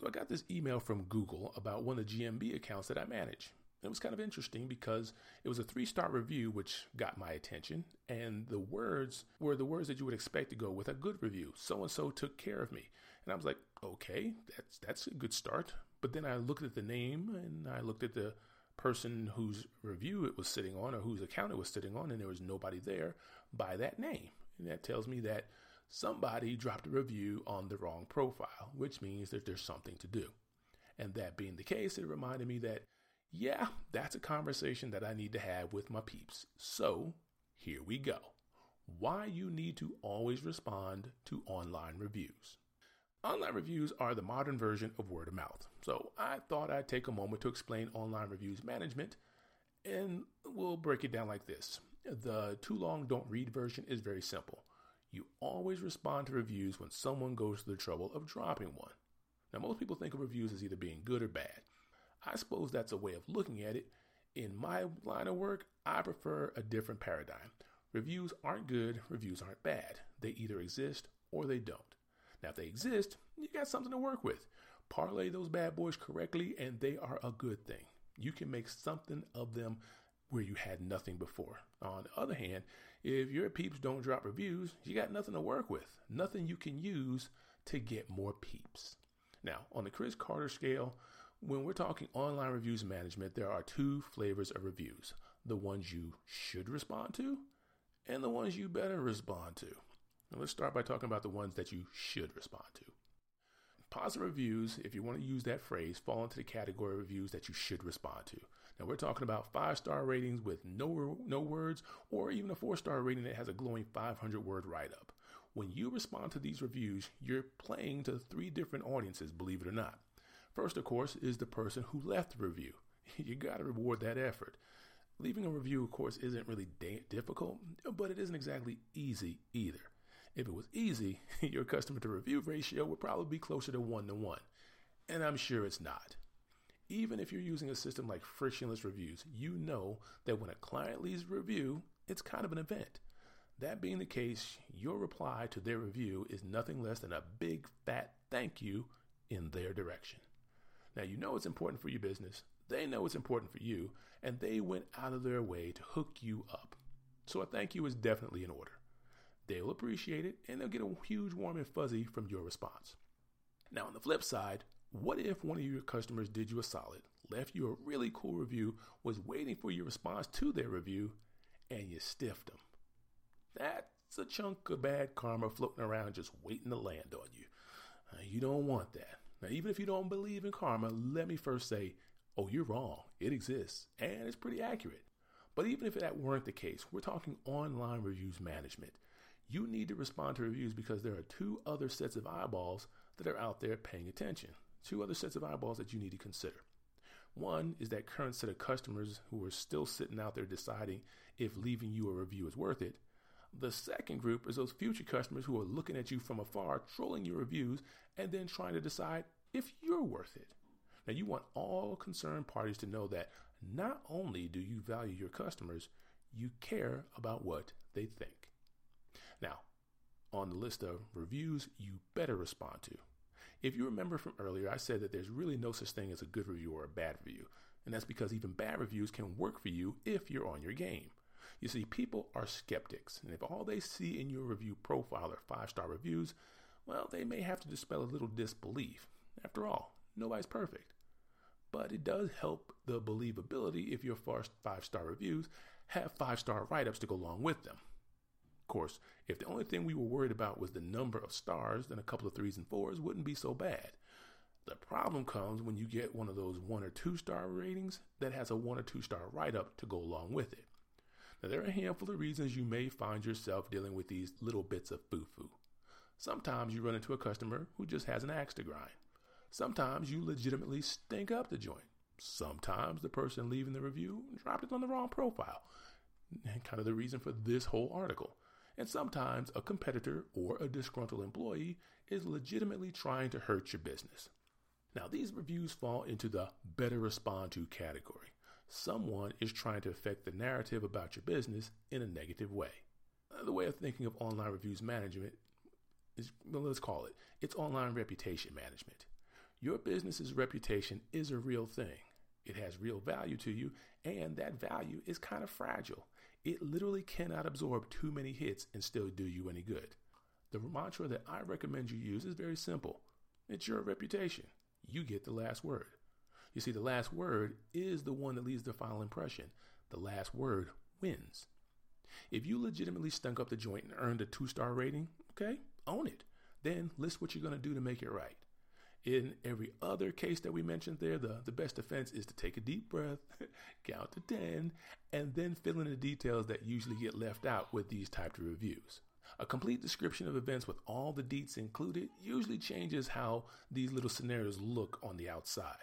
So I got this email from Google about one of the GMB accounts that I manage. It was kind of interesting because it was a three star review, which got my attention. And the words were the words that you would expect to go with a good review. So and so took care of me. And I was like, okay, that's, that's a good start. But then I looked at the name and I looked at the person whose review it was sitting on or whose account it was sitting on, and there was nobody there by that name. And that tells me that somebody dropped a review on the wrong profile, which means that there's something to do. And that being the case, it reminded me that yeah, that's a conversation that I need to have with my peeps. So here we go. Why you need to always respond to online reviews. Online reviews are the modern version of word of mouth. So I thought I'd take a moment to explain online reviews management, and we'll break it down like this. The too long don't read version is very simple. You always respond to reviews when someone goes to the trouble of dropping one. Now, most people think of reviews as either being good or bad. I suppose that's a way of looking at it. In my line of work, I prefer a different paradigm. Reviews aren't good, reviews aren't bad. They either exist or they don't. Now, if they exist, you got something to work with. Parlay those bad boys correctly, and they are a good thing. You can make something of them where you had nothing before. On the other hand, if your peeps don't drop reviews, you got nothing to work with, nothing you can use to get more peeps. Now, on the Chris Carter scale, when we're talking online reviews management, there are two flavors of reviews the ones you should respond to and the ones you better respond to. Now, let's start by talking about the ones that you should respond to. Positive reviews, if you want to use that phrase, fall into the category of reviews that you should respond to. Now, we're talking about five star ratings with no, no words, or even a four star rating that has a glowing 500 word write up. When you respond to these reviews, you're playing to three different audiences, believe it or not. First, of course, is the person who left the review. You got to reward that effort. Leaving a review, of course, isn't really da- difficult, but it isn't exactly easy either. If it was easy, your customer to review ratio would probably be closer to one to one. And I'm sure it's not. Even if you're using a system like frictionless reviews, you know that when a client leaves a review, it's kind of an event. That being the case, your reply to their review is nothing less than a big fat thank you in their direction. Now, you know it's important for your business, they know it's important for you, and they went out of their way to hook you up. So a thank you is definitely in order. They'll appreciate it, and they'll get a huge warm and fuzzy from your response. Now, on the flip side, what if one of your customers did you a solid, left you a really cool review, was waiting for your response to their review, and you stiffed them? That's a chunk of bad karma floating around just waiting to land on you. Uh, you don't want that. Now, even if you don't believe in karma, let me first say, oh, you're wrong. It exists, and it's pretty accurate. But even if that weren't the case, we're talking online reviews management. You need to respond to reviews because there are two other sets of eyeballs that are out there paying attention. Two other sets of eyeballs that you need to consider. One is that current set of customers who are still sitting out there deciding if leaving you a review is worth it. The second group is those future customers who are looking at you from afar, trolling your reviews, and then trying to decide if you're worth it. Now, you want all concerned parties to know that not only do you value your customers, you care about what they think. Now, on the list of reviews you better respond to. If you remember from earlier, I said that there's really no such thing as a good review or a bad review. And that's because even bad reviews can work for you if you're on your game. You see, people are skeptics, and if all they see in your review profile are five star reviews, well, they may have to dispel a little disbelief. After all, nobody's perfect. But it does help the believability if your five star reviews have five star write ups to go along with them. Course, if the only thing we were worried about was the number of stars, then a couple of threes and fours wouldn't be so bad. The problem comes when you get one of those one or two star ratings that has a one or two star write up to go along with it. Now, there are a handful of reasons you may find yourself dealing with these little bits of foo foo. Sometimes you run into a customer who just has an axe to grind. Sometimes you legitimately stink up the joint. Sometimes the person leaving the review dropped it on the wrong profile. And kind of the reason for this whole article. And sometimes a competitor or a disgruntled employee is legitimately trying to hurt your business. Now, these reviews fall into the better respond to category someone is trying to affect the narrative about your business in a negative way. Uh, the way of thinking of online reviews management is, well, let's call it, it's online reputation management. Your business's reputation is a real thing. It has real value to you, and that value is kind of fragile. It literally cannot absorb too many hits and still do you any good. The mantra that I recommend you use is very simple it's your reputation. You get the last word. You see, the last word is the one that leaves the final impression. The last word wins. If you legitimately stunk up the joint and earned a two star rating, okay, own it. Then list what you're going to do to make it right. In every other case that we mentioned there, the, the best defense is to take a deep breath, count to 10, and then fill in the details that usually get left out with these typed of reviews. A complete description of events with all the deets included usually changes how these little scenarios look on the outside.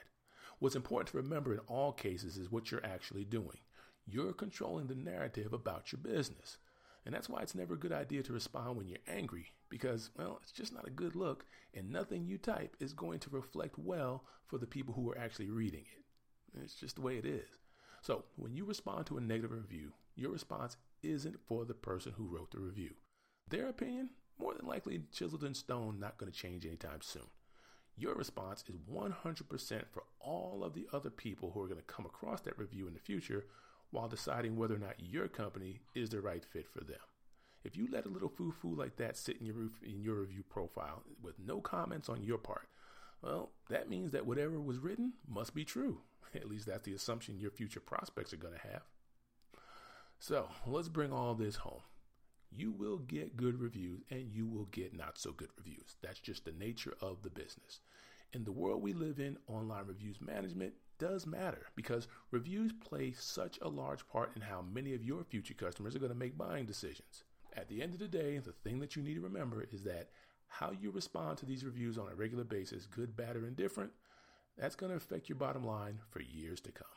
What's important to remember in all cases is what you're actually doing. You're controlling the narrative about your business. And that's why it's never a good idea to respond when you're angry, because, well, it's just not a good look, and nothing you type is going to reflect well for the people who are actually reading it. It's just the way it is. So, when you respond to a negative review, your response isn't for the person who wrote the review. Their opinion, more than likely chiseled in stone, not going to change anytime soon. Your response is 100% for all of the other people who are going to come across that review in the future while deciding whether or not your company is the right fit for them. If you let a little foo foo like that sit in your, in your review profile with no comments on your part, well, that means that whatever was written must be true. At least that's the assumption your future prospects are going to have. So let's bring all this home. You will get good reviews and you will get not so good reviews. That's just the nature of the business. In the world we live in, online reviews management does matter because reviews play such a large part in how many of your future customers are going to make buying decisions. At the end of the day, the thing that you need to remember is that how you respond to these reviews on a regular basis, good, bad, or indifferent, that's going to affect your bottom line for years to come.